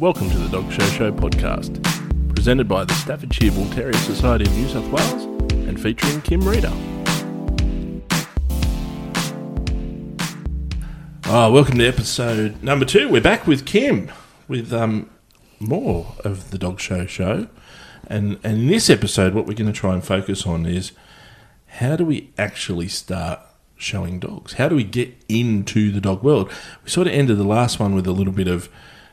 Welcome to the Dog Show Show podcast, presented by the Staffordshire Bull Terrier Society of New South Wales and featuring Kim Reader. Oh, welcome to episode number two. We're back with Kim with um, more of the Dog Show Show. And, and in this episode, what we're going to try and focus on is how do we actually start showing dogs? How do we get into the dog world? We sort of ended the last one with a little bit of,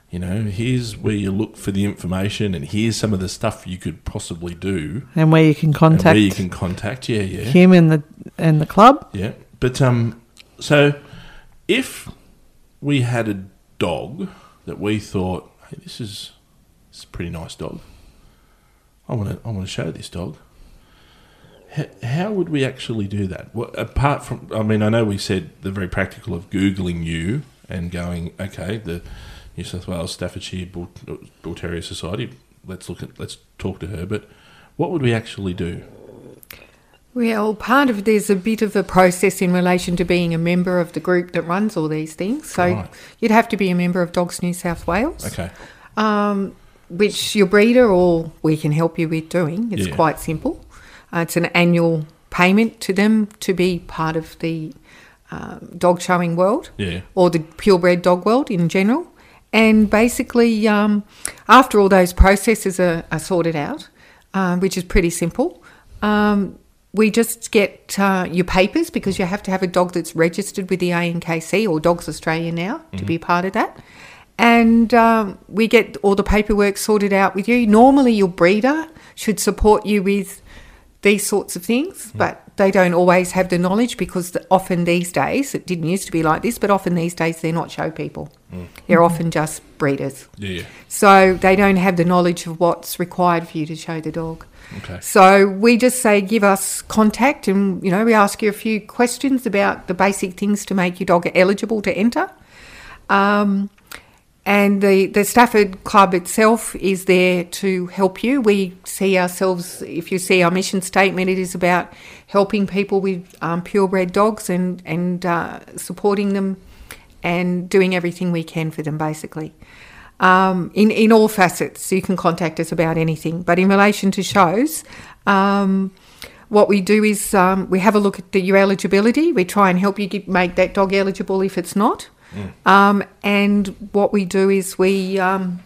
you know, here's where you look for the information, and here's some of the stuff you could possibly do, and where you can contact where you can contact. Yeah, yeah, him and the and the club. yeah. But um, so if we had a dog that we thought, hey, this is this is a pretty nice dog. I want to I want to show this dog. H- How would we actually do that? What, apart from, I mean, I know we said the very practical of googling you and going, okay, the New South Wales Staffordshire Bull, Bull Terrier Society. Let's look at, let's talk to her. But what would we actually do? Well, part of there's a bit of a process in relation to being a member of the group that runs all these things. So Right. you'd have to be a member of Dogs New South Wales, Okay, um, which your breeder or we can help you with doing. It's Yeah. quite simple. Uh, it's an annual payment to them to be part of the um, dog showing world yeah, or the purebred dog world in general. And basically, um, after all those processes are, are sorted out, um, which is pretty simple, um, we just get uh, your papers because you have to have a dog that's registered with the ANKC or Dogs Australia now to be part of that. And um, we get all the paperwork sorted out with you. Normally, your breeder should support you with these sorts of things, but they don't always have the knowledge because the, often these days, it didn't used to be like this, but often these days they're not show people. They're often just breeders. yeah, So they don't have the knowledge of what's required for you to show the dog. okay, So we just say give us contact and you know we ask you a few questions about the basic things to make your dog eligible to enter. Um, and the, the Stafford Club itself is there to help you. We see ourselves, if you see our mission statement, it is about helping people with um, purebred dogs and, and uh, supporting them and doing everything we can for them, basically. Um, in, in all facets, you can contact us about anything. But in relation to shows, um, what we do is um, we have a look at the, your eligibility. We try and help you get, make that dog eligible if it's not. Um, and what we do is we um,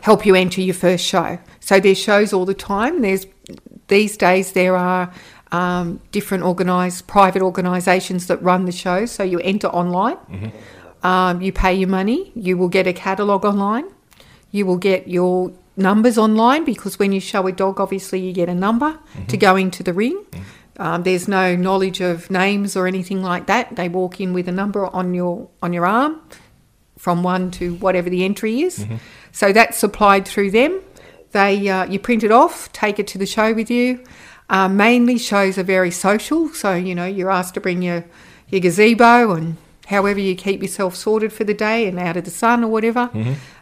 help you enter your first show. So there's shows all the time. There's these days there are um, different organised private organisations that run the shows. So you enter online, um, you pay your money, you will get a catalogue online, you will get your numbers online because when you show a dog, obviously you get a number to go into the ring. Um, there's no knowledge of names or anything like that. They walk in with a number on your on your arm, from one to whatever the entry is. So that's supplied through them. They uh, you print it off, take it to the show with you. Uh, mainly shows are very social, so you know you're asked to bring your your gazebo and however you keep yourself sorted for the day and out of the sun or whatever.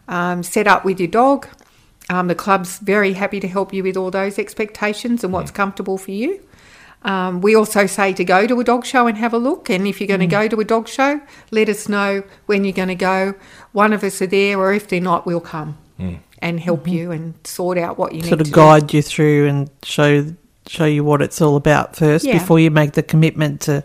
Um, set up with your dog. Um, the club's very happy to help you with all those expectations and what's comfortable for you. Um, we also say to go to a dog show and have a look. And if you're going to go to a dog show, let us know when you're going to go. One of us are there, or if they're not, we'll come and help you and sort out what you Sort need Sort of to guide you through and show show you what it's all about first Yeah. before you make the commitment to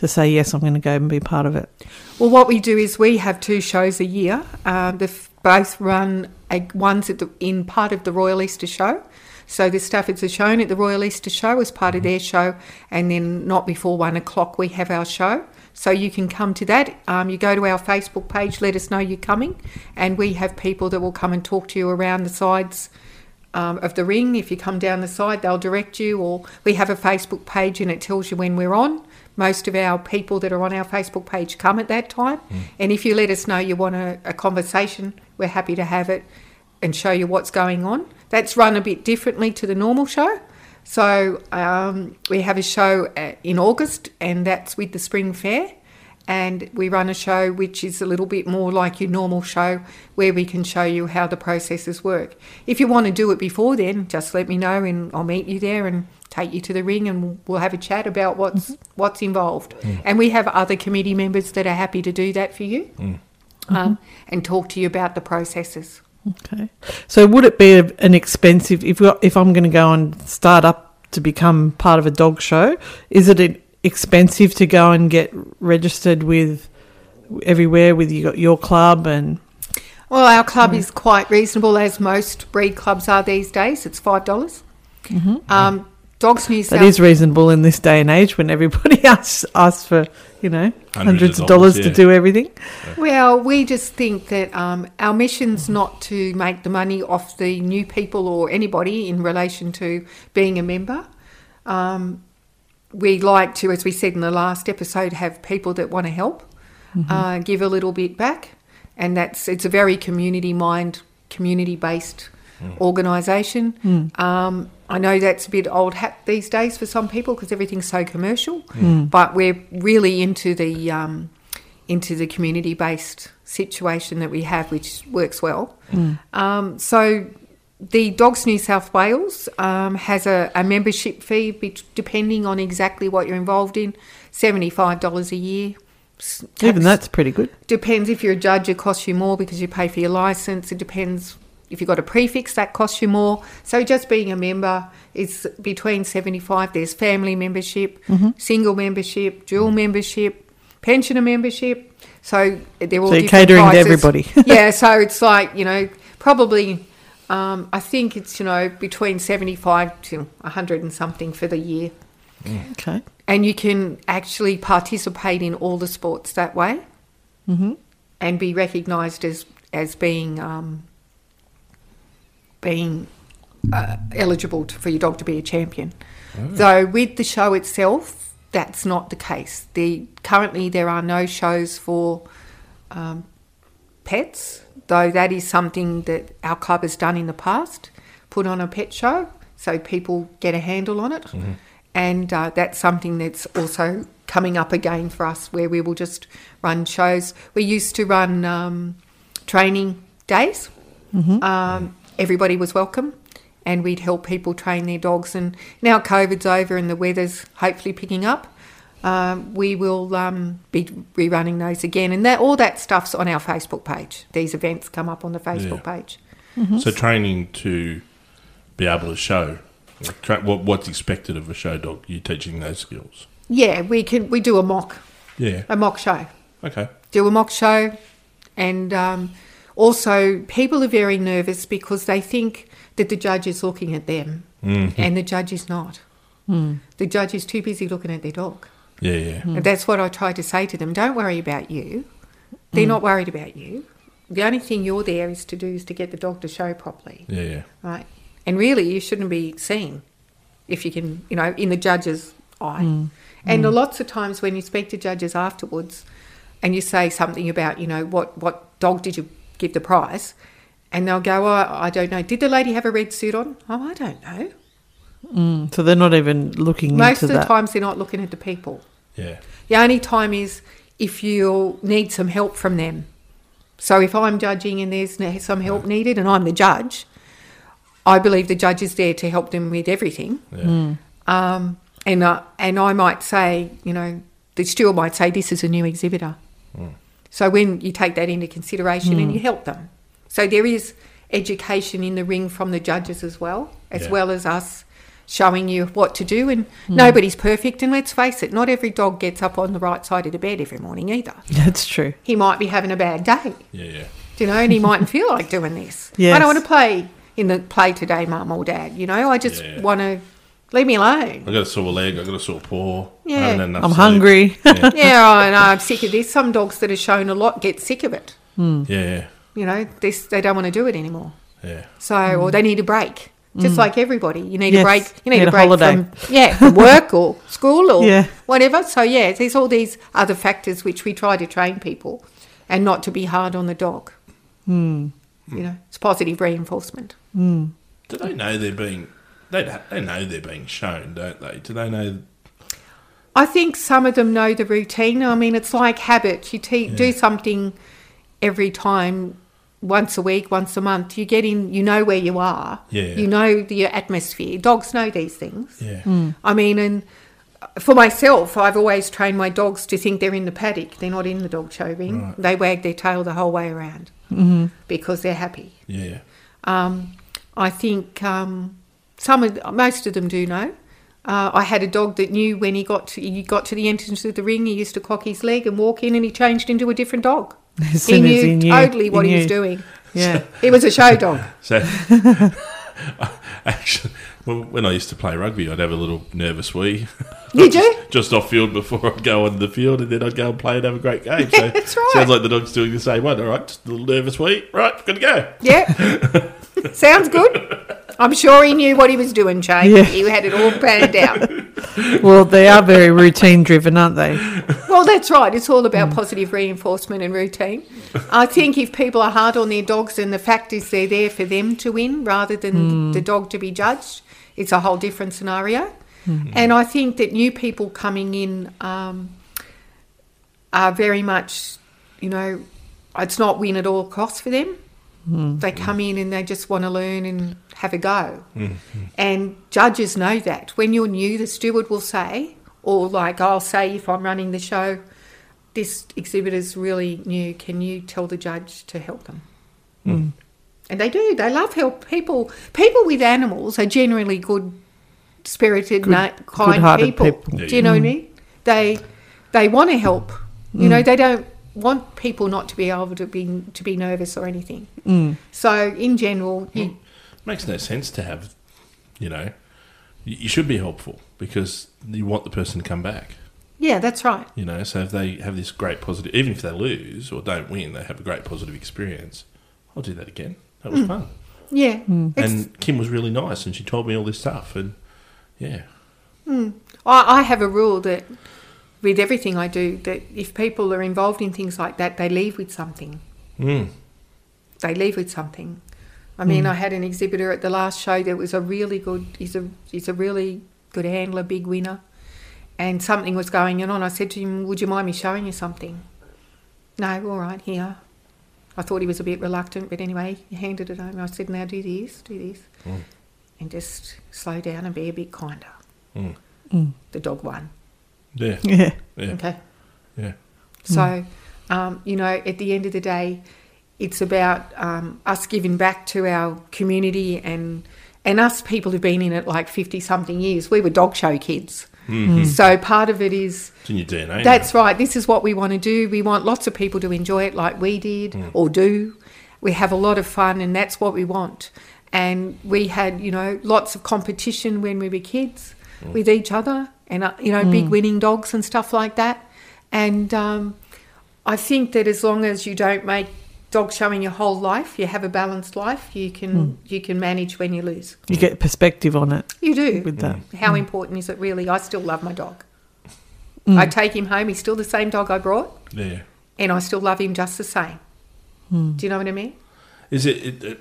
to say yes, I'm going to go and be part of it. Well, what we do is we have two shows a year. Um, the f- both run a, one's at the, in part of the Royal Easter Show. So the Staffords are shown at the Royal Easter Show as part of their show, and then not before one o'clock we have our show. So you can come to that. Um, you go to our Facebook page, let us know you're coming, and we have people that will come and talk to you around the sides um, of the ring. If you come down the side, they'll direct you, or we have a Facebook page and it tells you when we're on. Most of our people that are on our Facebook page come at that time. And if you let us know you want a, a conversation, we're happy to have it and show you what's going on. That's run a bit differently to the normal show. So um, we have a show uh, in August, and that's with the Spring Fair. And we run a show which is a little bit more like your normal show, where we can show you how the processes work. If you want to do it before then, just let me know, and I'll meet you there and take you to the ring, and we'll have a chat about what's what's involved. And we have other committee members that are happy to do that for you, um, and talk to you about the processes. Okay. So would it be an expensive if if I'm going to go and start up to become part of a dog show? Is it expensive to go and get registered with everywhere with your, your club and Well, our club is quite reasonable, as most breed clubs are these days. It's five dollars. Um, Dogs New that South is reasonable in this day and age when everybody asks asks for you know hundreds, of of dollars, dollars, to do everything. Well, we just think that um, our mission's not to make the money off the new people or anybody in relation to being a member. Um, we like to, as we said in the last episode, have people that want to help, uh, give a little bit back, and that's it's a very community mind, community based organisation. Um, I know that's a bit old hat these days for some people because everything's so commercial, but we're really into the um, into the community based situation that we have, which works well. Um, so the Dogs New South Wales um, has a, a membership fee, depending on exactly what you're involved in, seventy five dollars a year. Even that's pretty good. Depends if you're a judge, it costs you more because you pay for your license. It depends if you've got a prefix, that costs you more. So just being a member is between 75. There's family membership, single membership, dual membership, pensioner membership. So they're all So you're different catering to everybody. yeah, so it's like, you know, probably, um, I think it's, you know, between 75 to 100 and something for the year. Okay. And you can actually participate in all the sports that way Mm-hmm. and be recognised as as being um, being uh, eligible to, for your dog to be a champion. Though with the show itself, that's not the case. The currently there are no shows for um, pets, though that is something that our club has done in the past. Put on a pet show so people get a handle on it, and uh, that's something that's also coming up again for us, where we will just run shows. We used to run um, training days. Um, everybody was welcome, and we'd help people train their dogs. And now COVID's over and the weather's hopefully picking up. Um, we will um, be rerunning those again, and that all that stuff's on our Facebook page. These events come up on the Facebook Yeah. page. So training to be able to show tra- what, what's expected of a show dog. You're teaching those skills. Yeah, we can we do a mock Yeah. a mock show. Okay. do a mock show, and um, also people are very nervous because they think that the judge is looking at them, mm-hmm. and the judge is not. Hmm. The judge is too busy looking at their dog, Yeah. Yeah. Hmm. and that's what I try to say to them. Don't worry about you. They're hmm. not worried about you. The only thing you're there is to do is to get the dog to show properly, Yeah. Yeah. right? And really, you shouldn't be seen if you can, you know, in the judge's eye. And lots of times when you speak to judges afterwards, and you say something about, you know, what what dog did you give the prize, and they'll go, oh, I don't know. Did the lady have a red suit on? Oh, I don't know. Mm, so they're not even looking Most into of the that. times they're not looking at the people. Yeah. The only time is if you need some help from them. So if I'm judging and there's some help needed and I'm the judge, I believe the judge is there to help them with everything. Yeah. Um, and uh, and I might say, you know, the steward might say this is a new exhibitor. So when you take that into consideration and hmm. you help them, so there is education in the ring from the judges as well, as Yeah. well as us showing you what to do. And hmm. nobody's perfect. And let's face it, not every dog gets up on the right side of the bed every morning either. That's true. He might be having a bad day, Yeah. Yeah. do you know, and he mightn't feel like doing this. I don't want to play in the play today, mum or dad. You know, I just Yeah. want to leave me alone. I got a sore leg. I got a sore paw. Yeah. I had enough I'm sleep. hungry. Yeah. yeah, I know. I'm sick of this. Some dogs that are shown a lot get sick of it. Hmm. yeah. You know, this they don't want to do it anymore. Yeah. So, or they need a break. Just hmm. like everybody, you need Yes, a break. You need, need a a break holiday. from yeah, from work or school or Yeah. whatever. So yeah, there's all these other factors which we try to train people, and not to be hard on the dog. Hmm. You know, it's positive reinforcement. Do they know they're being? They they know they're being shown, don't they? Do they know? I think some of them know the routine. I mean, it's like habit. You te- do something every time, once a week, once a month. You get in, you know where you are. Yeah. You know the atmosphere. Dogs know these things. Yeah. I mean, and for myself, I've always trained my dogs to think they're in the paddock. They're not in the dog show ring. Right. They wag their tail the whole way around because they're happy. Yeah, yeah. Um, I think um, some of most of them do know. Uh, I had a dog that knew when he got to, he got to the entrance of the ring, he used to cock his leg and walk in, and he changed into a different dog. He knew, he knew totally he what he, was doing. Yeah. He was a show dog. So, actually, when, when I used to play rugby, I'd have a little nervous wee. Did you? Just off field before I'd go on the field, and then I'd go and play and have a great game. So That's right. Sounds like the dog's doing the same one. All right, just a little nervous wee. Right, good to go. Yeah. Sounds good. I'm sure he knew what he was doing, Jane. Yeah. He had it all planned out. Well, they are very routine driven, aren't they? Well, that's right. It's all about positive reinforcement and routine. I think if people are hard on their dogs and the fact is they're there for them to win rather than the dog to be judged, it's a whole different scenario. And I think that new people coming in um, are very much, you know, it's not win at all costs for them. They mm-hmm. come in and they just want to learn and have a go. Mm-hmm. And judges know that. When you're new, the steward will say, or like I'll say if I'm running the show, this exhibitor's really new. Can you tell the judge to help them? Hmm. Hmm. And they do. They love help. People people with animals are generally good spirited, Good- na- kind people. people. Do you know what I mean? They they want to help. You hmm. know, they don't want people not to be able to be to be nervous or anything. Mm. So in general, you, Makes no sense to have, you know, you you should be helpful because you want the person to come back. yeah, that's right. You know, so if they have this great positive, even if they lose or don't win, they have a great positive experience. I'll do that again. That was mm. fun. Yeah, mm. it's, And Kim was really nice, and she told me all this stuff, and yeah, mm. I, I have a rule that with everything I do, that if people are involved in things like that, they leave with something. mm. They leave with something. I mean, I had an exhibitor at the last show that was a really good. He's a he's a really good handler, big winner, and something was going on. I said to him, "Would you mind me showing you something?" No, all right, here. I thought he was a bit reluctant, but anyway, he handed it over. I said, "Now do this, do this, Mm. and just slow down and be a bit kinder." Mm. Mm. The dog won. yeah, Yeah. yeah, Okay. yeah. So, um, you know, at the end of the day, it's about um, us giving back to our community and and us people who've been in it like fifty something years. We were dog show kids, Mhm. so part of it is It's in your DNA. that's right. This is what we want to do. We want lots of people to enjoy it like we did or do. We have a lot of fun, and that's what we want. And we had, you know, lots of competition when we were kids with each other, and uh, you know, big winning dogs and stuff like that. And um, I think that as long as you don't make dog showing your whole life, you have a balanced life. You can you can manage when you lose. You get perspective on it You do. with that. How important is it really? I still love my dog. Mm. I take him home. He's still the same dog I brought Yeah. and I still love him just the same. Mm. Do you know what I mean? Is it, it, it?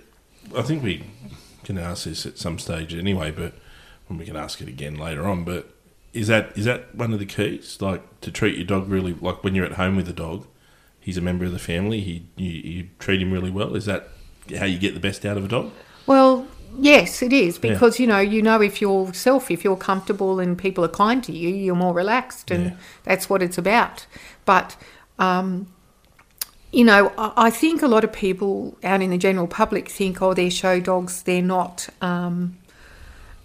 I think we can ask this at some stage anyway, but when we can ask it again later on. But is that is that one of the keys? Like to treat your dog really like when you're at home with a dog, he's a member of the family. He you, you treat him really well. Is that how you get the best out of a dog? Well, yes, it is Yeah. because you know you know if yourself, if you're comfortable and people are kind to you, you're more relaxed, and Yeah. that's what it's about. But um, you know, I, I think a lot of people out in the general public think, oh, they're show dogs. They're not. Um,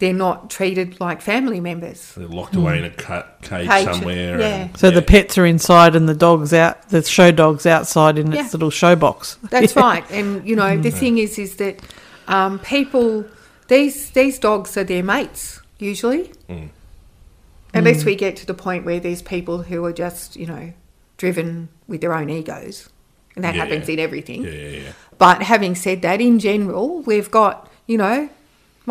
they're not treated like family members. They're locked away in a cut cage, Cage, somewhere. yeah. And, So the pets are inside and the dogs out. The show dogs outside in Yeah. its little show box. That's right. And you know, the thing is, is that um, people these these dogs are their mates usually, Mm. unless we get to the point where there's people who are just you know driven with their own egos, and that Yeah, happens yeah. in everything. yeah, yeah, yeah. But having said that, in general, we've got you know,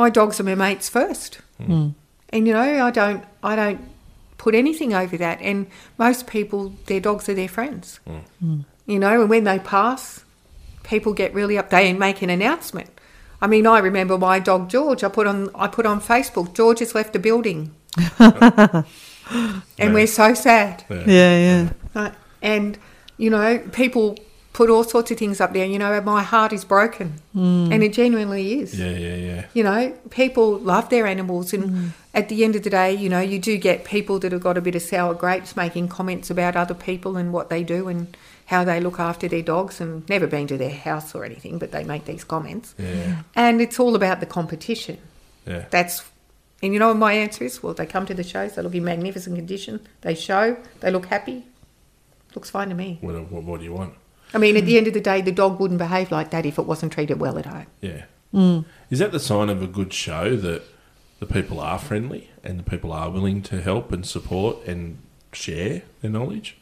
my dogs are my mates first, Mm. and you know, I don't I don't put anything over that. And most people, their dogs are their friends. You know, and when they pass, people get really up. They make an announcement. I mean, I remember my dog George. I put on I put on Facebook. George has left the building, and we're so sad. Yeah. Yeah, yeah. Right. And you know, people put all sorts of things up there. You know, my heart is broken, hmm. and it genuinely is. Yeah, yeah, yeah. You know, people love their animals, and hmm. at the end of the day, you know, you do get people that have got a bit of sour grapes making comments about other people and what they do and how they look after their dogs, and never been to their house or anything, but they make these comments. Yeah, And it's all about the competition. yeah. That's, and you know what my answer is? Well, they come to the shows, they look in magnificent condition, they show, they look happy. Looks fine to me. What, what, what do you want? I mean, at the end of the day, the dog wouldn't behave like that if it wasn't treated well at home. Yeah. Mm. Is that the sign of a good show that the people are friendly and the people are willing to help and support and share their knowledge?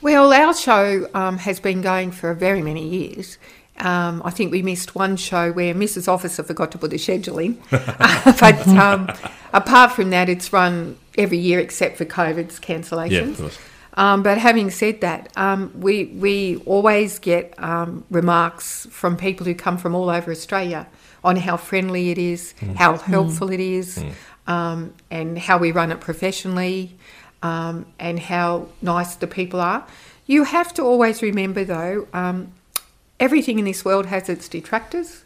Well, our show um, has been going for very many years. Um, I think we missed one show where Mrs. Officer forgot to put the schedule in. but um, apart from that, it's run every year except for COVID's cancellations. Yeah, of course. Um, but having said that, um, we we always get um, remarks from people who come from all over Australia on how friendly it is, how helpful it is, um, and how we run it professionally, um, and how nice the people are. You have to always remember, though, um, everything in this world has its detractors.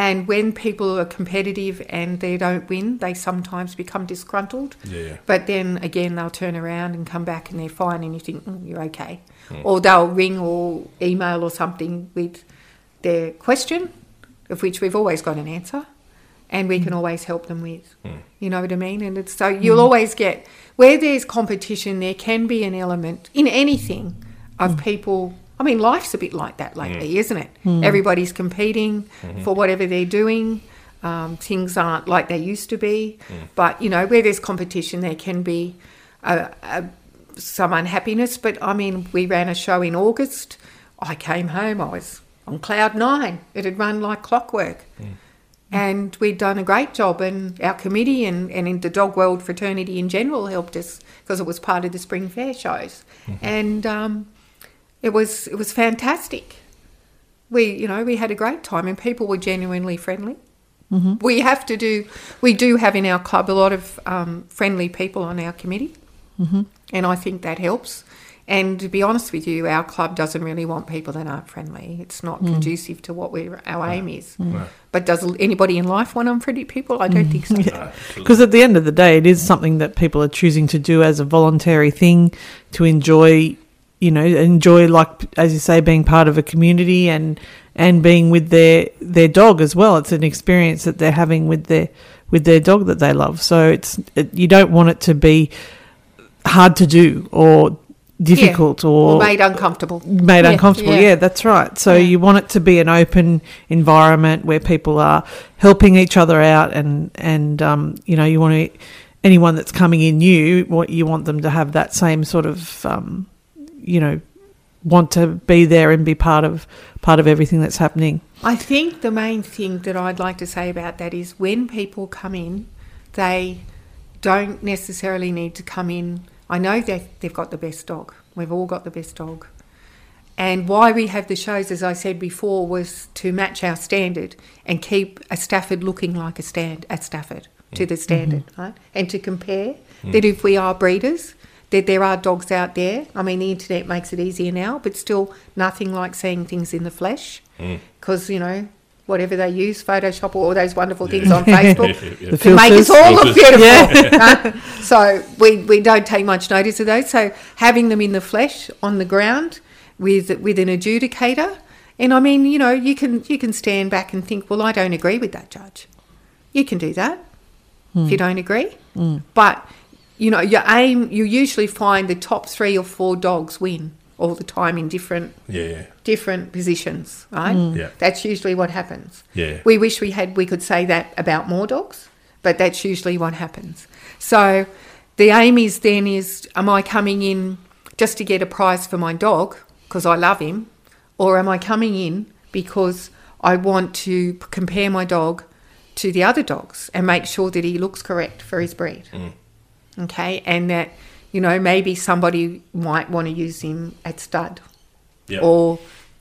And when people are competitive and they don't win, they sometimes become disgruntled. Yeah. But then again, they'll turn around and come back and they're fine, and you think, mm, you're okay. Hmm. Or they'll ring or email or something with their question, of which we've always got an answer, and we can hmm. always help them with. Hmm. You know what I mean? And it's so you'll always get where there's competition, there can be an element in anything of people. I mean, life's a bit like that lately, mm. isn't it? Everybody's competing mm-hmm. for whatever they're doing. Um, things aren't like they used to be, mm. but you know, where there's competition, there can be a, a, some unhappiness. But I mean, we ran a show in August. I came home, I was on cloud nine. It had run like clockwork. Mm. And we'd done a great job, and our committee and, and in the dog world fraternity in general helped us because it was part of the spring fair shows, mm-hmm. and um, it was it was fantastic. We you know we had a great time, and people were genuinely friendly. Mm-hmm. We have to do we do have in our club a lot of um, friendly people on our committee, mm-hmm. and I think that helps. And to be honest with you, our club doesn't really want people that aren't friendly. It's not mm. conducive to what we our aim is. Mm. But does anybody in life want unfriendly people? I don't think so. Mm. No, Because at the end of the day, it is something that people are choosing to do as a voluntary thing to enjoy, you know, enjoy like as you say, being part of a community and and being with their their dog as well. It's an experience that they're having with their with their dog that they love. So it's it, you don't want it to be hard to do or difficult or or made uncomfortable. made Yeah, uncomfortable. yeah. Yeah. that's right. So Yeah. you want it to be an open environment where people are helping each other out, and and um, you know you want to anyone that's coming in new, what you want them to have that same sort of um, you know want to be there and be part of part of everything that's happening. I think the main thing that I'd like to say about that is when people come in, they don't necessarily need to come in. I know that they've got the best dog. We've all got the best dog. And why we have the shows, as I said before, was to match our standard and keep a Stafford looking like a stand a Stafford to the standard, mm-hmm. right? And to compare that if we are breeders, that there are dogs out there. I mean, the internet makes it easier now, but still nothing like seeing things in the flesh. Hmm. Because you know, whatever they use, Photoshop or all those wonderful things on Facebook, Yeah, yeah. The to make us all look Filters. beautiful. so we, we don't take much notice of those. So having them in the flesh on the ground with with an adjudicator, and I mean, you know, you can you can stand back and think, well, I don't agree with that judge. You can do that if hmm. you don't agree, hmm. but you know, your aim you usually find the top three or four dogs win all the time in different Yeah, yeah, different positions, right? Mm. Yeah. That's usually what happens. yeah. We wish we had we could say that about more dogs, but that's usually what happens. So the aim is then is am I coming in just to get a prize for my dog because I love him or am I coming in because I want to compare my dog to the other dogs and make sure that he looks correct for his breed. Mm. Okay? And that you know maybe somebody might want to use him at stud Yeah. or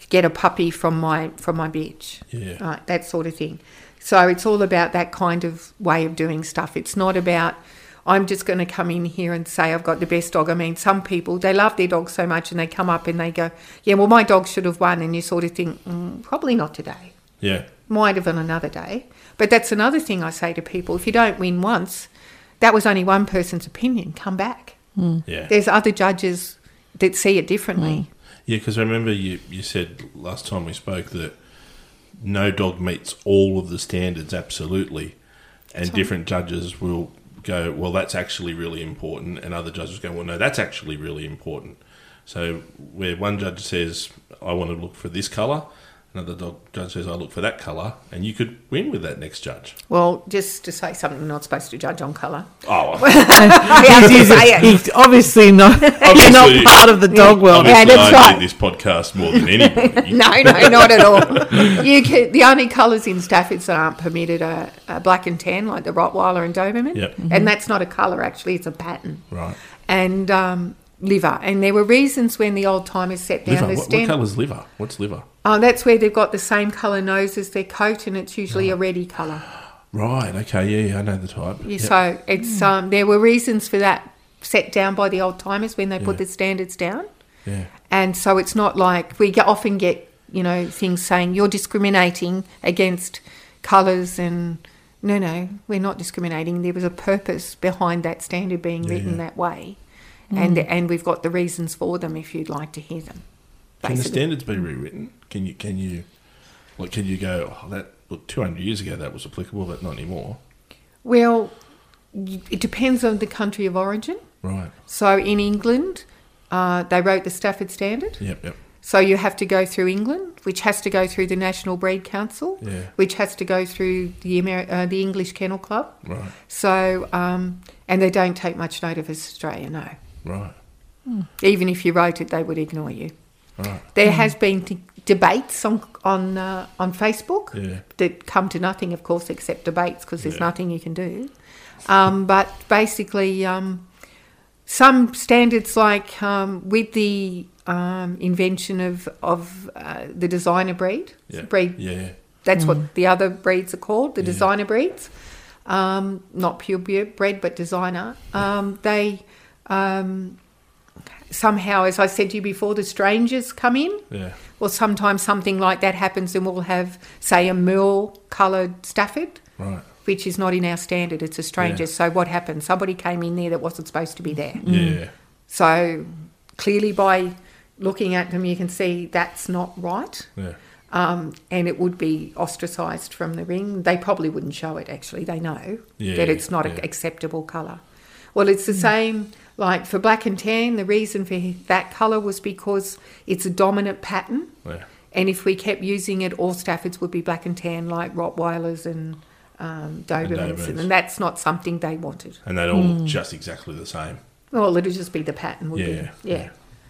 get a puppy from my from my bitch Yeah. right that sort of thing so it's all about that kind of way of doing stuff it's not about I'm just going to come in here and say I've got the best dog. I mean, some people they love their dog so much and they come up and they go, "Yeah, well, my dog should have won," and you sort of think, mm, probably not today. Yeah. Might have on another day. But that's another thing I say to people: if you don't win once, that was only one person's opinion. Come back. Hmm. Yeah. There's other judges that see it differently. Hmm. Yeah, because I remember you, you said last time we spoke that no dog meets all of the standards absolutely, and different judges will go, well, that's actually really important, and other judges go, well, no, that's actually really important. So where one judge says, I want to look for this colour, another dog judge says, I look for that colour, and you could win with that next judge. Well, just to say something, we're not supposed to judge on colour. Oh, We have to. He's obviously not, you're not part of the dog world. Yeah, obviously that's I right. this podcast more than anybody. No, no, not at all. You can, the only colours in Staffords that aren't permitted are, are black and tan, like the Rottweiler and Doberman. Yep. And that's not a colour, actually, it's a pattern. Right. And um, liver. And there were reasons when the old timers set down Liver. the What, what stand. colour's liver? What's liver? Oh, that's where they've got the same colour nose as their coat, and it's usually a reddy colour. Right. Okay. Yeah. Yeah. I know the type. Yeah, Yep. So it's um, there were reasons for that set down by the old timers when they put the standards down. Yeah. And so it's not like we often get, you know, things saying you're discriminating against colours and no, no, we're not discriminating. There was a purpose behind that standard being Yeah, written yeah. that way, and and we've got the reasons for them if you'd like to hear them. Can the standards be rewritten? Can you can you like can you go oh, that well, two hundred years ago that was applicable but not anymore? Well, it depends on the country of origin. Right. So in England, uh, they wrote the Stafford Standard. Yep. Yep. So you have to go through England, which has to go through the National Breed Council, Yeah. which has to go through the Amer- uh, the English Kennel Club. Right. So, um, and they don't take much note of Australia, no. Right. Even if you wrote it, they would ignore you. Right. There has been d- debates on on uh, on Facebook Yeah. that come to nothing, of course, except debates because there's Yeah. nothing you can do. Um, but basically, um, some standards, like um, with the um, invention of of uh, the designer breed, Yeah. breed Yeah. that's what the other breeds are called, the Yeah. designer breeds. Um, not purebred, but designer. Um, they um, somehow, as I said to you before, the strangers come in. Yeah. Well, sometimes something like that happens, and we'll have, say, a merle coloured Stafford, Right. which is not in our standard. It's a stranger. Yeah. So what happened? Somebody came in there that wasn't supposed to be there. Yeah. So clearly, by looking at them, you can see that's not right Yeah. um, and it would be ostracised from the ring. They probably wouldn't show it. Actually, they know Yeah, that it's not yeah. an acceptable colour. Well, it's the same. Like for black and tan, the reason for that colour was because it's a dominant pattern, Yeah. and if we kept using it, all Staffords would be black and tan, like Rottweilers and um, Dobermans, Dobermans. and, that's not something they wanted. And they'd all look just exactly the same. Well, it'd just be the pattern, would Yeah, be yeah. yeah.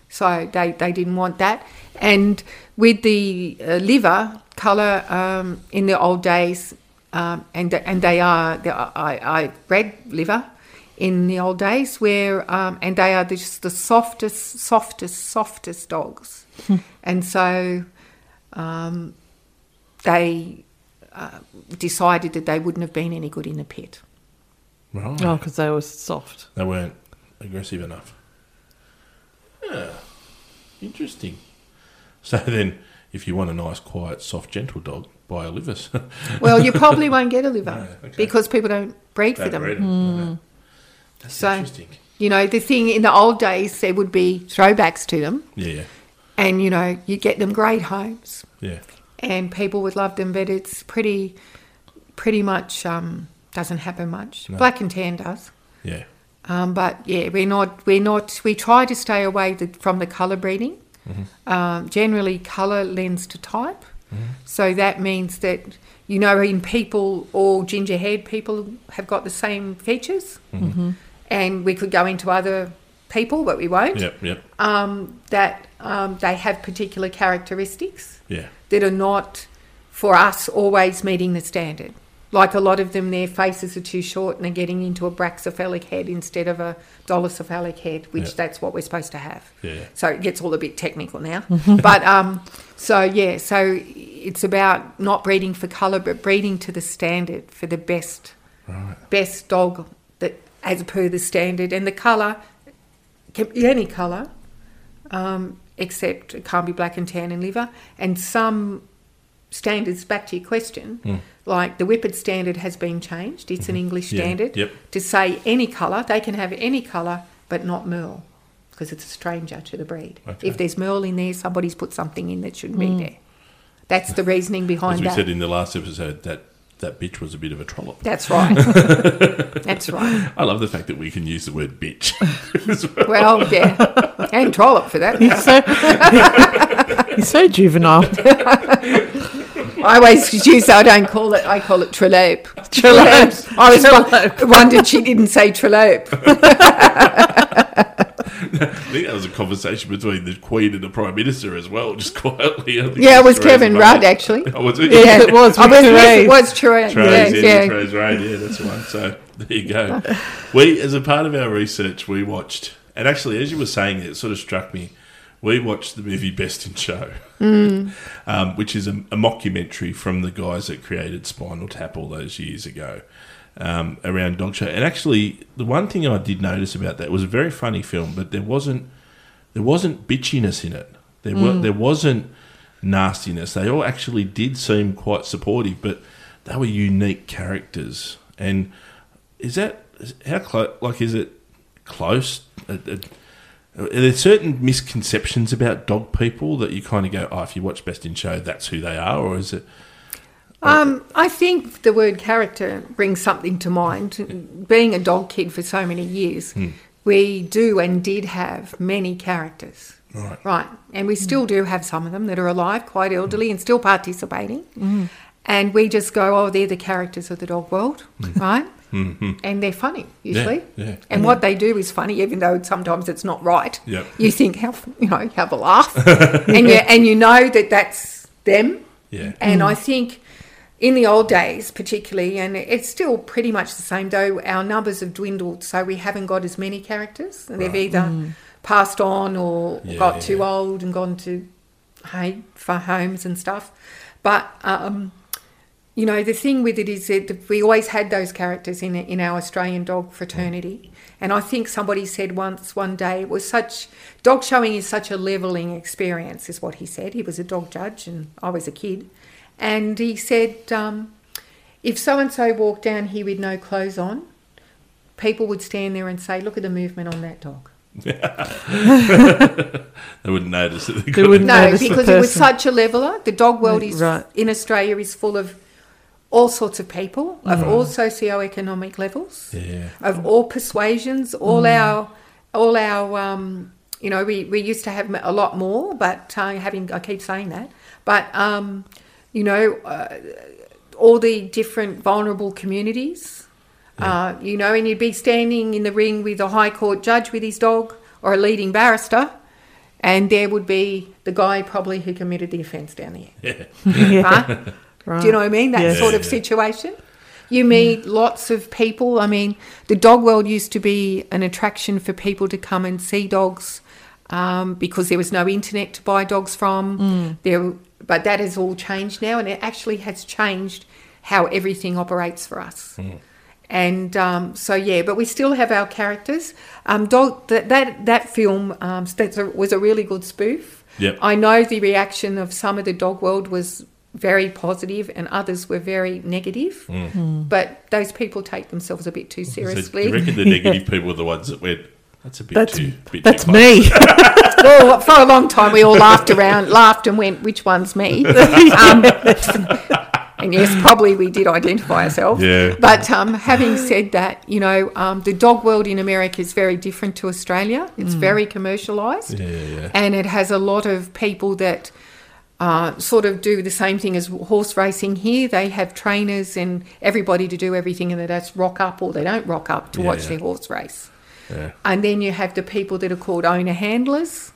So they, they didn't want that, and with the uh, liver colour um, in the old days, um, and and they are the, I, I bred liver in the old days where um, and they are just the softest, softest, softest dogs, and so um, they uh, decided that they wouldn't have been any good in the pit. Right. Oh, because they were soft. They weren't aggressive enough. Yeah. Interesting. So then, if you want a nice, quiet, soft, gentle dog, buy a Livers. Well, you probably won't get a liver No, okay. because people don't breed for Don't them. breed 'em. Okay. That's So- interesting. You know, the thing in the old days, there would be throwbacks to them, Yeah, yeah, and you know, you get them great homes, yeah. and people would love them. But it's pretty, pretty much um, doesn't happen much. No. Black and tan does, Yeah, um, but yeah, we're not, we're not. We try to stay away the, from the colour breeding. Um, generally, colour lends to type, so that means that you know, in people, all ginger haired people have got the same features, and we could go into other people, but we won't. yep, yep, um, that um, they have particular characteristics yeah, that are not for us always meeting the standard. Like a lot of them, their faces are too short and they're getting into a brachycephalic head instead of a dolichocephalic head, which Yeah. that's what we're supposed to have. yeah. So it gets all a bit technical now. but um, so yeah, so it's about not breeding for colour, but breeding to the standard for the best Right. best dog as per the standard, and the colour can be any colour, um, except it can't be black and tan and liver. And some standards, back to your question, hmm. like the Whippet standard has been changed. It's an mm-hmm. English Yeah, standard yep. to say any colour. They can have any colour, but not merle because it's a stranger to the breed. Okay. If there's merle in there, somebody's put something in that shouldn't be mm. there. That's the reasoning behind. As behind we that. said in the last episode, that that bitch was a bit of a trollop. That's right. That's right. I love the fact that we can use the word bitch. Well, yeah, and trollop for that. He's so, he's so juvenile. I always use. I don't call it. I call it trelope. Trelope. I was Trelope. wondered she didn't say trelope. I think that was a conversation between the Queen and the Prime Minister as well, just quietly. Yeah, it was Theresa Kevin May. Rudd actually. Oh, was it? Yes, it was. I with was, Therese. it was Therese. Trays, Yeah, yeah, yeah. Trays yeah, that's the one. So there you go. We, as a part of our research, we watched, and actually, as you were saying it, it sort of struck me. We watched the movie Best in Show, Mm. um, which is a, a mockumentary from the guys that created Spinal Tap all those years ago um, around dog show. And actually, the one thing I did notice about that was a very funny film, but there wasn't there wasn't bitchiness in it. There were there wasn't nastiness. They all actually did seem quite supportive, but they were unique characters. And is that how close? Like, is it close? Uh, uh, Are there certain misconceptions about dog people that you kind of go, oh, if you watch Best in Show, that's who they are, or is it? Um, I think the word character brings something to mind. Being a dog kid for so many years, Hmm. we do and did have many characters. Right. Right. And we still do have some of them that are alive, quite elderly, and still participating. And we just go, oh, they're the characters of the dog world, right? Mm-hmm. And they're funny, usually. yeah. And what they do is funny, even though sometimes it's not right. Yep. You think, how, you know, have a laugh. and, you, and you know that that's them. Yeah. And I think in the old days, particularly, and it's still pretty much the same, though our numbers have dwindled, so we haven't got as many characters. And they've either passed on or Yeah, got yeah, too yeah. old and gone to hey, for homes and stuff. But um, you know, the thing with it is that we always had those characters in in our Australian dog fraternity. And I think somebody said once one day it was such dog showing is such a leveling experience, is what he said. He was a dog judge, and I was a kid. And he said, um, if so and so walked down here with no clothes on, people would stand there and say, "Look at the movement on that dog." They wouldn't notice that they They wouldn't No, notice the because it was such a leveler. The dog world is Right. in Australia is full of all sorts of people of all socioeconomic levels, Yeah. of all persuasions, all our, all our, um, you know, we, we used to have a lot more, but uh, having I keep saying that, but um, you know, uh, all the different vulnerable communities. Uh, you know, and you'd be standing in the ring with a high court judge with his dog or a leading barrister, and there would be the guy probably who committed the offence down there. Yeah. Huh? Right. Do you know what I mean? That Yes. sort of situation. You meet lots of people. I mean, the dog world used to be an attraction for people to come and see dogs um, because there was no internet to buy dogs from. There, but that has all changed now, and it actually has changed how everything operates for us. And um, so yeah, but we still have our characters. Um, dog that that that film um, that's a, was a really good spoof. Yep. I know the reaction of some of the dog world was very positive, and others were very negative. But those people take themselves a bit too So do you reckon the negative people are the ones that went, that's a bit That's too bit that's too me. well, for a long time, we all laughed around, laughed, and went, "Which one's me?" Um, and yes, probably we did identify ourselves. Yeah. But um, having said that, you know, um, the dog world in America is very different to Australia. It's very commercialised, Yeah, yeah. and it has a lot of people that. Uh, sort of do the same thing as horse racing here. They have trainers and everybody to do everything, and they just rock up or they don't rock up to Yeah, watch yeah. their horse race. Yeah. And then you have the people that are called owner handlers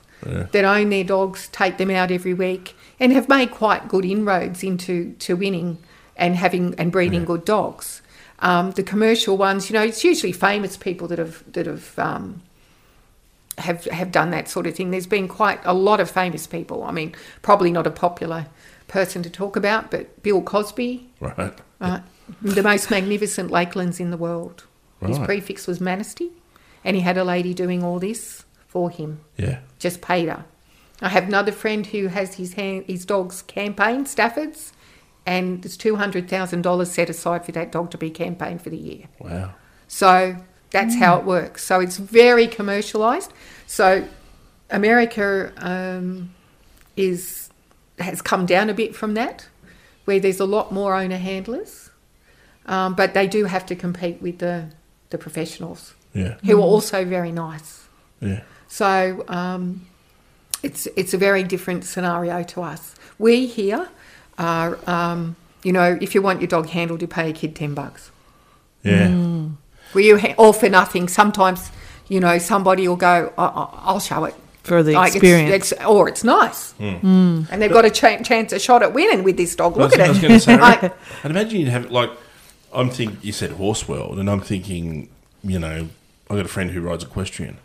that own their dogs, take them out every week, and have made quite good inroads into to winning and having and breeding good dogs. Um, the commercial ones, you know, it's usually famous people that have that have um, have have done that sort of thing. There's been quite a lot of famous people. I mean, probably not a popular person to talk about, but Bill Cosby, Right. the most magnificent lakelands in the world. His prefix was Manistee, and he had a lady doing all this for him. Yeah. Just paid her. I have another friend who has his hand, his dog's campaign, Stafford's, and there's two hundred thousand dollars set aside for that dog to be campaigned for the year. Wow. So that's how it works. So it's very commercialized. So America um, is has come down a bit from that, where there's a lot more owner handlers, um, but they do have to compete with the the professionals Yeah. who are also very nice. Yeah. So um, it's it's a very different scenario to us. We here are, um, you know, if you want your dog handled, you pay a kid ten bucks. Yeah. Were you ha- all for nothing? Sometimes, you know, somebody will go, I- I- "I'll show it." For the Like, experience. it's, or it's nice, and they've got a cha- chance, a shot at winning with this dog. I was, Look I at was it. going to say, Like, I'd imagine you'd have like, I'm thinking you said horse world, and I'm thinking, you know, I've got a friend who rides equestrian,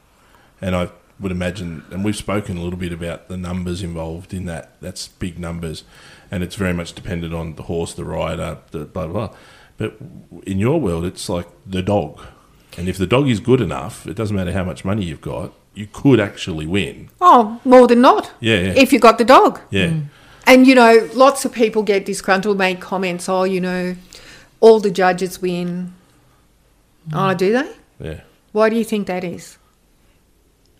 and I would imagine, and we've spoken a little bit about the numbers involved in that. That's big numbers, and it's very much dependent on the horse, the rider, the blah blah. blah. But in your world, it's like the dog, and if the dog is good enough, it doesn't matter how much money you've got, you could actually win. oh, more than not. Yeah, yeah. If you got the dog. Yeah, mm. And you know, lots of people get disgruntled, make comments. Oh, you know, all the judges win. Mm. Oh, do they? yeah, Why do you think that is?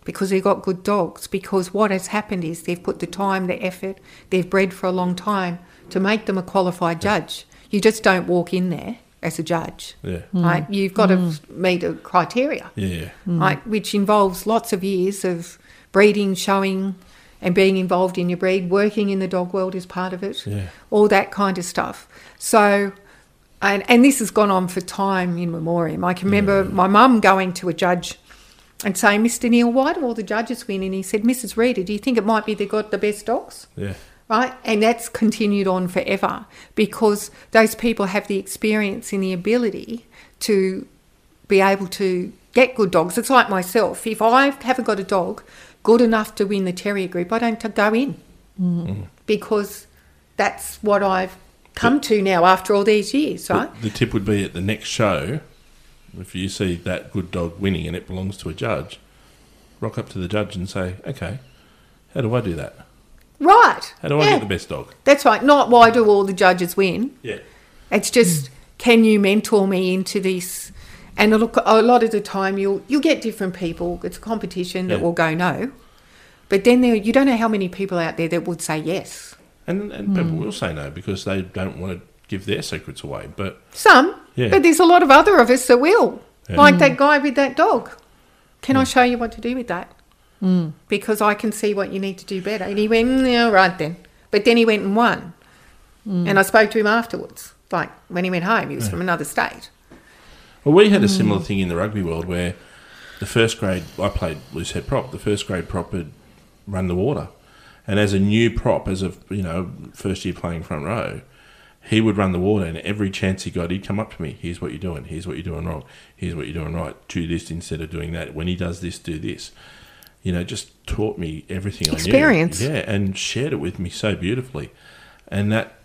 Because they've got good dogs. Because what has happened is they've put the time, the effort, they've bred for a long time to make them a qualified judge. You just don't walk in there as a judge, yeah, right? Mm. You've got to mm. meet a criteria, yeah, yeah. Mm. right? Which involves lots of years of breeding, showing, and being involved in your breed. Working in the dog world is part of it Yeah. all that kind of stuff. So, and and this has gone on for time in memoriam. I can remember mm. my mum going to a judge and saying, "Mr. Neil, why do all the judges win?" And he said, "Mrs. Reader, do you think it might be they got the best dogs?" yeah. Right, and that's continued on forever because those people have the experience and the ability to be able to get good dogs. It's like myself. If I haven't got a dog good enough to win the terrier group, I don't go in mm. because that's what I've come to now after all these years, right? The, the tip would be at the next show, if you see that good dog winning and it belongs to a judge, rock up to the judge and say, okay, how do I do that? Right. How do I get the best dog? That's right. Not why do all the judges win. Yeah. It's just can you mentor me into this? And look, a lot of the time you'll you'll get different people. It's a competition that Yeah. will go no, but then there you don't know how many people out there that would say yes. And, and people hmm. will say no because they don't want to give their secrets away. But Some, Yeah. but there's a lot of other of us that will. Yeah. Like that hmm. guy with that dog. Can I show you what to do with that? Hmm. Because I can see what you need to do better. And he went, mm, yeah, right then. But then he went and won. And I spoke to him afterwards. Like when he went home, he was from another state. well, we had a similar thing in the rugby world where the first grade, I played loose head prop, the first grade prop had run the water. And as a new prop, as a you know first year playing front row, he would run the water, and every chance he got, he'd come up to me. Here's what you're doing. Here's what you're doing wrong. Here's what you're doing right. Do this instead of doing that. When he does this, do this. You know, just taught me everything Experience. I knew. Yeah, and shared it with me so beautifully, and that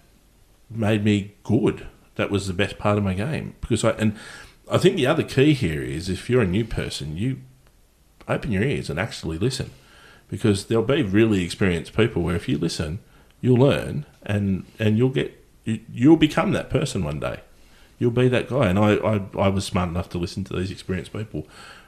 made me good. That was the best part of my game because I and I think the other key here is if you're a new person, you open your ears and actually listen because there'll be really experienced people where if you listen, you'll learn and and you'll get you, you'll become that person one day. You'll be that guy. And I, I I was smart enough to listen to these experienced people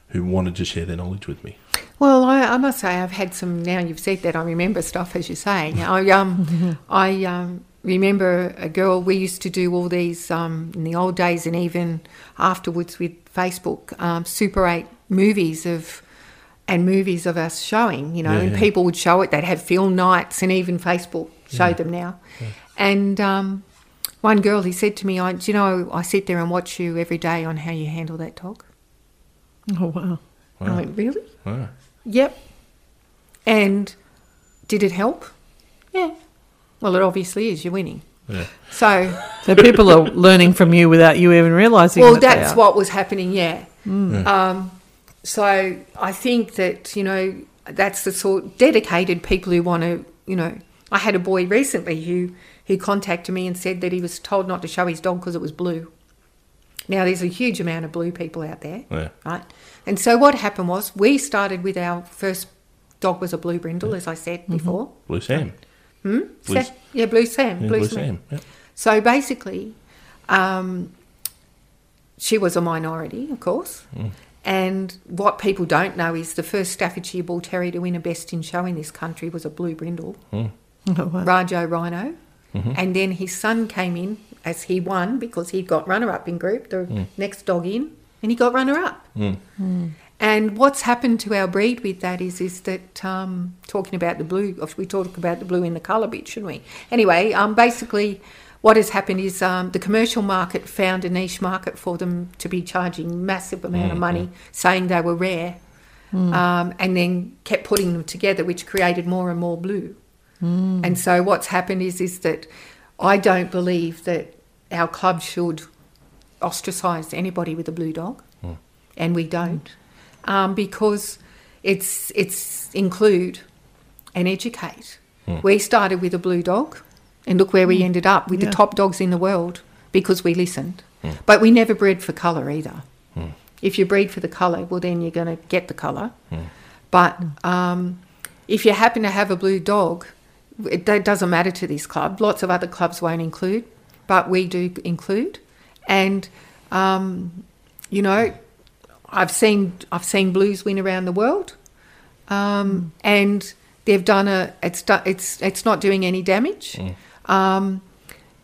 who wanted to share their knowledge with me. Well, I, I must say I've had some. Now you've said that, I remember stuff as you say. Now, I um, I um, remember a girl. We used to do all these um, in the old days, and even afterwards with Facebook, um, Super Eight movies of and movies of us showing. You know, Yeah, and yeah. people would show it. They'd have film nights, and even Facebook showed them now. And um, one girl, he said to me, "I, do you know, I sit there and watch you every day on how you handle that dog." Oh wow. I went, "Really?" Wow. Yep. And did it help? Yeah. Well, it obviously is. You're winning. Yeah. So, So people are learning from you without you even realizing. well, that they that's are. what was happening. Yeah. Um, so I think that you know that's the sort dedicated people who want to. You know, I had a boy recently who who contacted me and said that he was told not to show his dog because it was blue. Now, there's a huge amount of blue people out there, Yeah. right? And so what happened was we started with our first dog was a blue brindle, as I said before. Blue Sam. Hmm? Blue- Sa- yeah, blue Sam. Yeah, blue, Blue Sam. Sam. Yeah. So basically, um, she was a minority, of course. And what people don't know is the first Staffordshire Bull Terrier to win a Best in Show in this country was a blue brindle, hmm. Oh, wow. Rajo Rhino. Mm-hmm. And then his son came in as he won because he got runner up in group, the hmm. next dog in, and he got runner up. Hmm. And what's happened to our breed with that is is that um, talking about the blue, we talk about the blue in the colour bit, shouldn't we? Anyway, um, basically, what has happened is um, the commercial market found a niche market for them to be charging massive amount of money, saying they were rare, um, and then kept putting them together, which created more and more blue. And so what's happened is is that I don't believe that our club should ostracise anybody with a blue dog, and we don't, um, because it's it's include and educate. We started with a blue dog, and look where we ended up with Yeah. the top dogs in the world because we listened. But we never bred for colour either. If you breed for the colour, well, then you're going to get the colour. But um, if you happen to have a blue dog, it, that doesn't matter to this club. Lots of other clubs won't include, but we do include. And um, you know, I've seen I've seen blues win around the world, um, and they've done a it's do- it's it's not doing any damage. Um,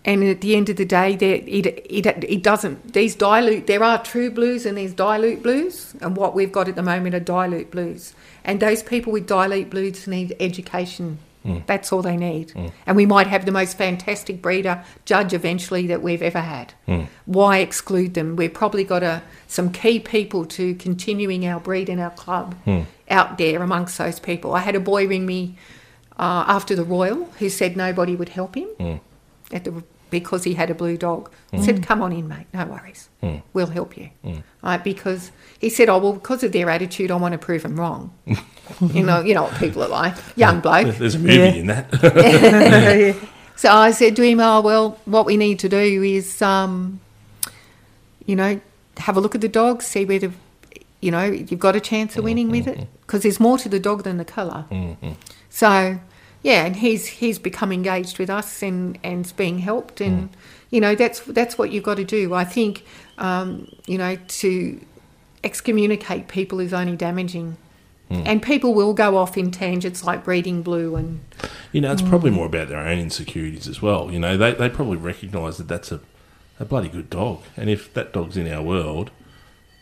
and at the end of the day, it, it it doesn't. These dilute. There are true blues and there's dilute blues, and what we've got at the moment are dilute blues. And those people with dilute blues need education. Mm. That's all they need. Mm. And we might have the most fantastic breeder judge eventually that we've ever had. Mm. Why exclude them? We've probably got a, some key people to continuing our breed in our club out there amongst those people. I had a boy ring me uh, after the Royal who said nobody would help him mm. at the, because he had a blue dog. I said, mm. "Come on in, mate. No worries. Mm. We'll help you." Right? Because he said, "Oh well, because of their attitude, I want to prove them wrong." you know, you know what people are like. Young bloke. There's a movie Yeah. in that. So I said to him, "Oh well, what we need to do is, um, you know, have a look at the dog, see whether, you know, you've got a chance of winning with mm-hmm. it, because there's more to the dog than the colour." Mm-hmm. So, yeah, and he's he's become engaged with us and and's being helped, and mm. you know that's that's what you've got to do. I think, um, you know, to excommunicate people is only damaging. Mm. And people will go off in tangents like breeding blue and You know, it's probably mm. more about their own insecurities as well. You know, they, they probably recognise that that's a, a bloody good dog, and if that dog's in our world,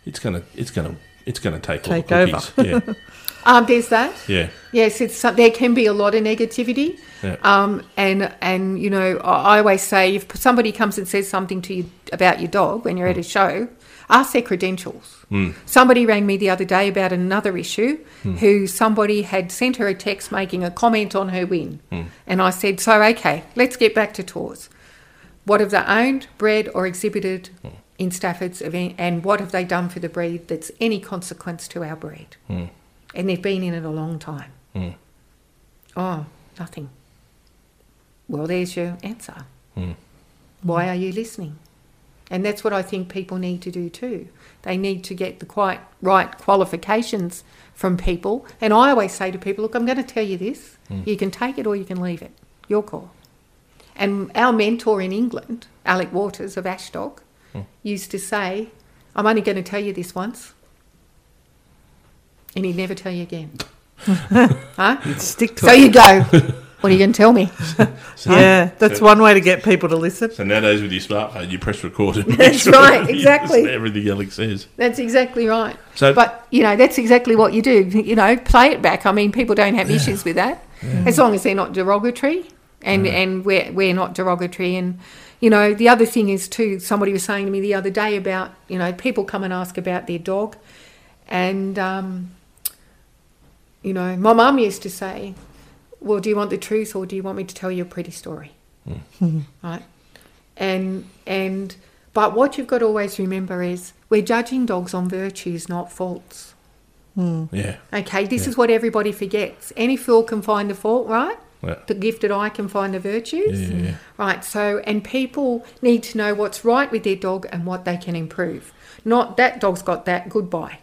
it's gonna it's gonna it's gonna take, Take all the over. cookies. Yeah, um, there's that. yeah, Yes, it's there can be a lot of negativity, Yeah. um, and and you know I I always say if somebody comes and says something to you about your dog when you're at a mm. show, ask their credentials. Mm. Somebody rang me the other day about another issue, mm. who somebody had sent her a text making a comment on her win, and I said, so okay, let's get back to tours. What have they owned, bred, or exhibited in Stafford's event, and what have they done for the breed that's any consequence to our breed? And they've been in it a long time. Hmm. Oh, nothing. Well, there's your answer. Hmm. Why are you listening? And that's what I think people need to do too. They need to get the quite right qualifications from people. And I always say to people, look, I'm going to tell you this. Hmm. You can take it or you can leave it. Your call. And our mentor in England, Alec Waters of Ashdog, used to say, I'm only going to tell you this once. And he'd never tell you again. huh? Stick to So it. you go. What are you going to tell me? So, yeah, that's one way to get people to listen. So nowadays with your smartphone, you press record and That's sure right, exactly. everything Alex says. That's exactly right. So- but you know, that's exactly what you do. You know, play it back. I mean, people don't have issues with that as long as they're not derogatory, and and we're we're not derogatory. And you know, the other thing is too. Somebody was saying to me the other day about you know people come and ask about their dog, and um, you know, my mum used to say, "Well, do you want the truth or do you want me to tell you a pretty story?" Hmm. right? And and but what you've got to always remember is we're judging dogs on virtues, not faults. Hmm. Yeah. Okay, this is what everybody forgets. Any fool can find the fault, right? Yeah. The gifted eye can find the virtues. Yeah, yeah, yeah. Right. So, and people need to know what's right with their dog and what they can improve. Not that dog's got that. Goodbye.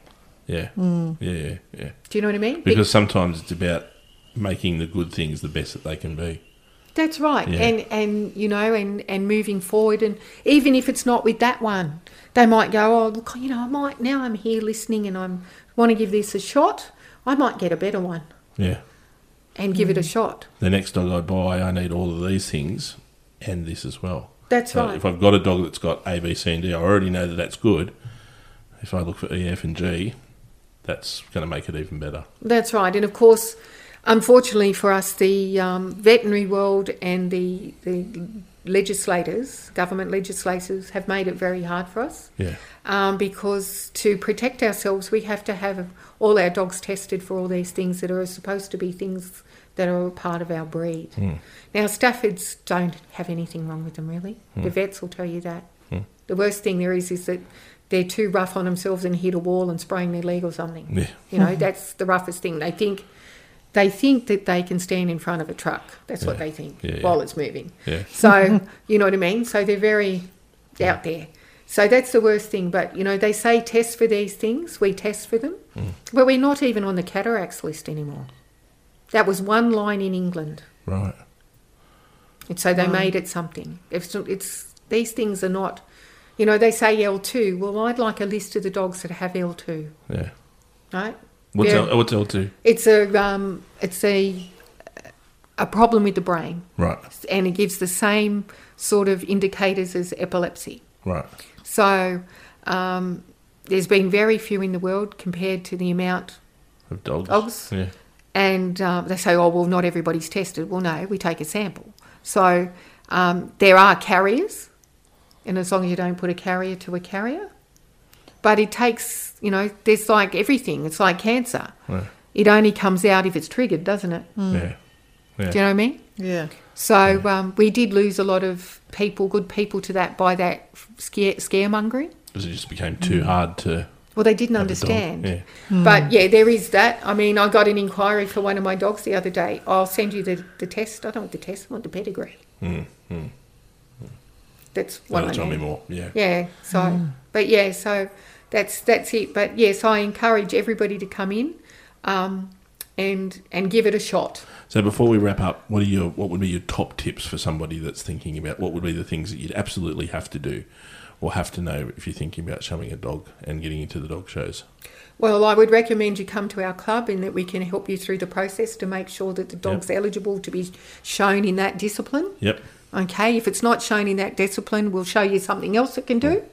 Yeah. Mm. Yeah, yeah, yeah. Do you know what I mean? Because sometimes it's about making the good things the best that they can be. That's right. Yeah. And and you know, and and moving forward, and even if it's not with that one, they might go, oh, look, you know, I might now I'm here listening, and I'm want to give this a shot. I might get a better one Yeah. and give Mm. it a shot. The next dog I buy, I need all of these things and this as well. That's So right. If I've got a dog that's got A, B, C, and D, I already know that that's good. If I look for E, F, and G, that's going to make it even better. That's right. And of course, unfortunately for us, the um, veterinary world and the, the legislators, government legislators, have made it very hard for us Yeah. um, because to protect ourselves, we have to have all our dogs tested for all these things that are supposed to be things that are a part of our breed. Mm. Now, Staffords don't have anything wrong with them, really. The vets will tell you that. Mm. The worst thing there is is that they're too rough on themselves and hit a wall and spraying their leg or something. Yeah. You know, that's the roughest thing. They think they think that they can stand in front of a truck. That's what they think Yeah, yeah. while it's moving. Yeah. So you know what I mean. So they're very out there. So that's the worst thing. But you know, they say test for these things. We test for them, Mm. but we're not even on the cataracts list anymore. That was one line in England, Right. and so they made it something. It's, it's these things are not. You know, they say L two. Well, I'd like a list of the dogs that have L two. Yeah. Right. What's, Yeah. L, what's L2? It's a um, it's a a problem with the brain, Right. and it gives the same sort of indicators as epilepsy. Right. So um, there's been very few in the world compared to the amount. Of dogs. Dogs? Yeah. And um, they say, oh, well, not everybody's tested. Well, no, we take a sample. So um, there are carriers, and as long as you don't put a carrier to a carrier. But it takes, you know, there's like everything. It's like cancer. Yeah. It only comes out if it's triggered, doesn't it? Yeah. Yeah. Do you know what I mean? Yeah. So um, we did lose a lot of people, good people, to that by that scare, scaremongering. Because it just became too hard to. Well, they didn't have a dog. understand. Yeah. But yeah, there is that. I mean, I got an inquiry for one of my dogs the other day. I'll send you the, the test. I don't want the test, I want the pedigree. Mm, mm. That's what That'll I tell me more. Yeah. Yeah, so, but yeah, so that's that's it. But yes, I encourage everybody to come in um, and and give it a shot. So before we wrap up, what are your what would be your top tips for somebody that's thinking about what would be the things that you'd absolutely have to do or have to know if you're thinking about showing a dog and getting into the dog shows? Well, I would recommend you come to our club and that we can help you through the process to make sure that the dog's eligible to be shown in that discipline. Yep. Okay, if it's not shown in that discipline, we'll show you something else it can do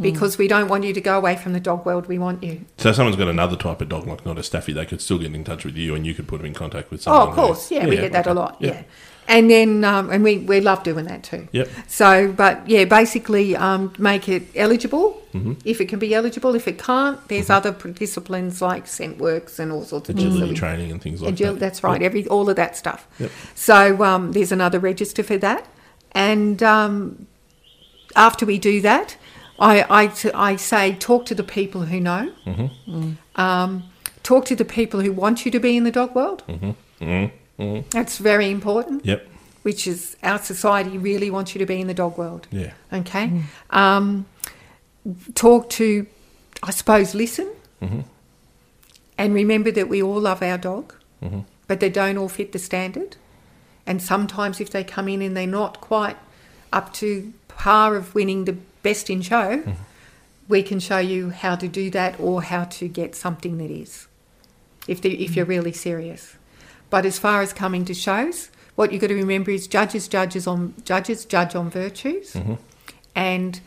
because we don't want you to go away from the dog world. We want you. So someone's got another type of dog, like not a staffy, they could still get in touch with you, and you could put them in contact with someone. Oh, of course, who- yeah, we get that a lot. Yep. Yeah, and then um, and we we love doing that too. Yep. So, but yeah, basically um, make it eligible Mm-hmm. if it can be eligible. If it can't, there's other disciplines like scent works and all sorts of Agility things. training and things like Agil- that. That's right. Every all of that stuff. Yep. So um, there's another register for that, and um, after we do that, I, I t- I say talk to the people who know. Mm-hmm. Um, talk to the people who want you to be in the dog world. Mm-hmm. That's very important. Yep. Which is our society really wants you to be in the dog world. Yeah. Okay. Um, talk to, I suppose, listen. Mm-hmm. And remember that we all love our dog, Mm-hmm. but they don't all fit the standard. And sometimes, if they come in and they're not quite up to par of winning the best in show, Mm-hmm. we can show you how to do that or how to get something that is, if, the, if you're really serious. But as far as coming to shows, what you've got to remember is judges judges on judges judge on virtues, Mm-hmm. and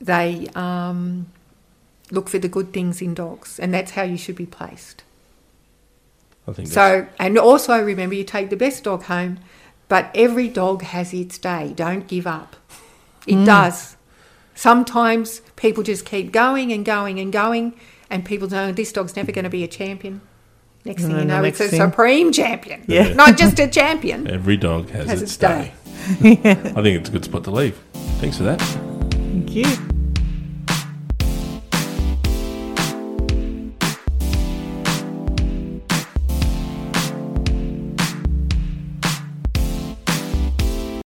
they um, look for the good things in dogs, and that's how you should be placed. I think So, and also remember, you take the best dog home, but every dog has its day. Don't give up. It does. Sometimes people just keep going and going and going, and people know this dog's never going to be a champion. Next thing you know, it's a thing- supreme champion. Yeah. Not just a champion. every dog has, Has its its day. day. I think it's a good spot to leave. Thanks for that. Thank you.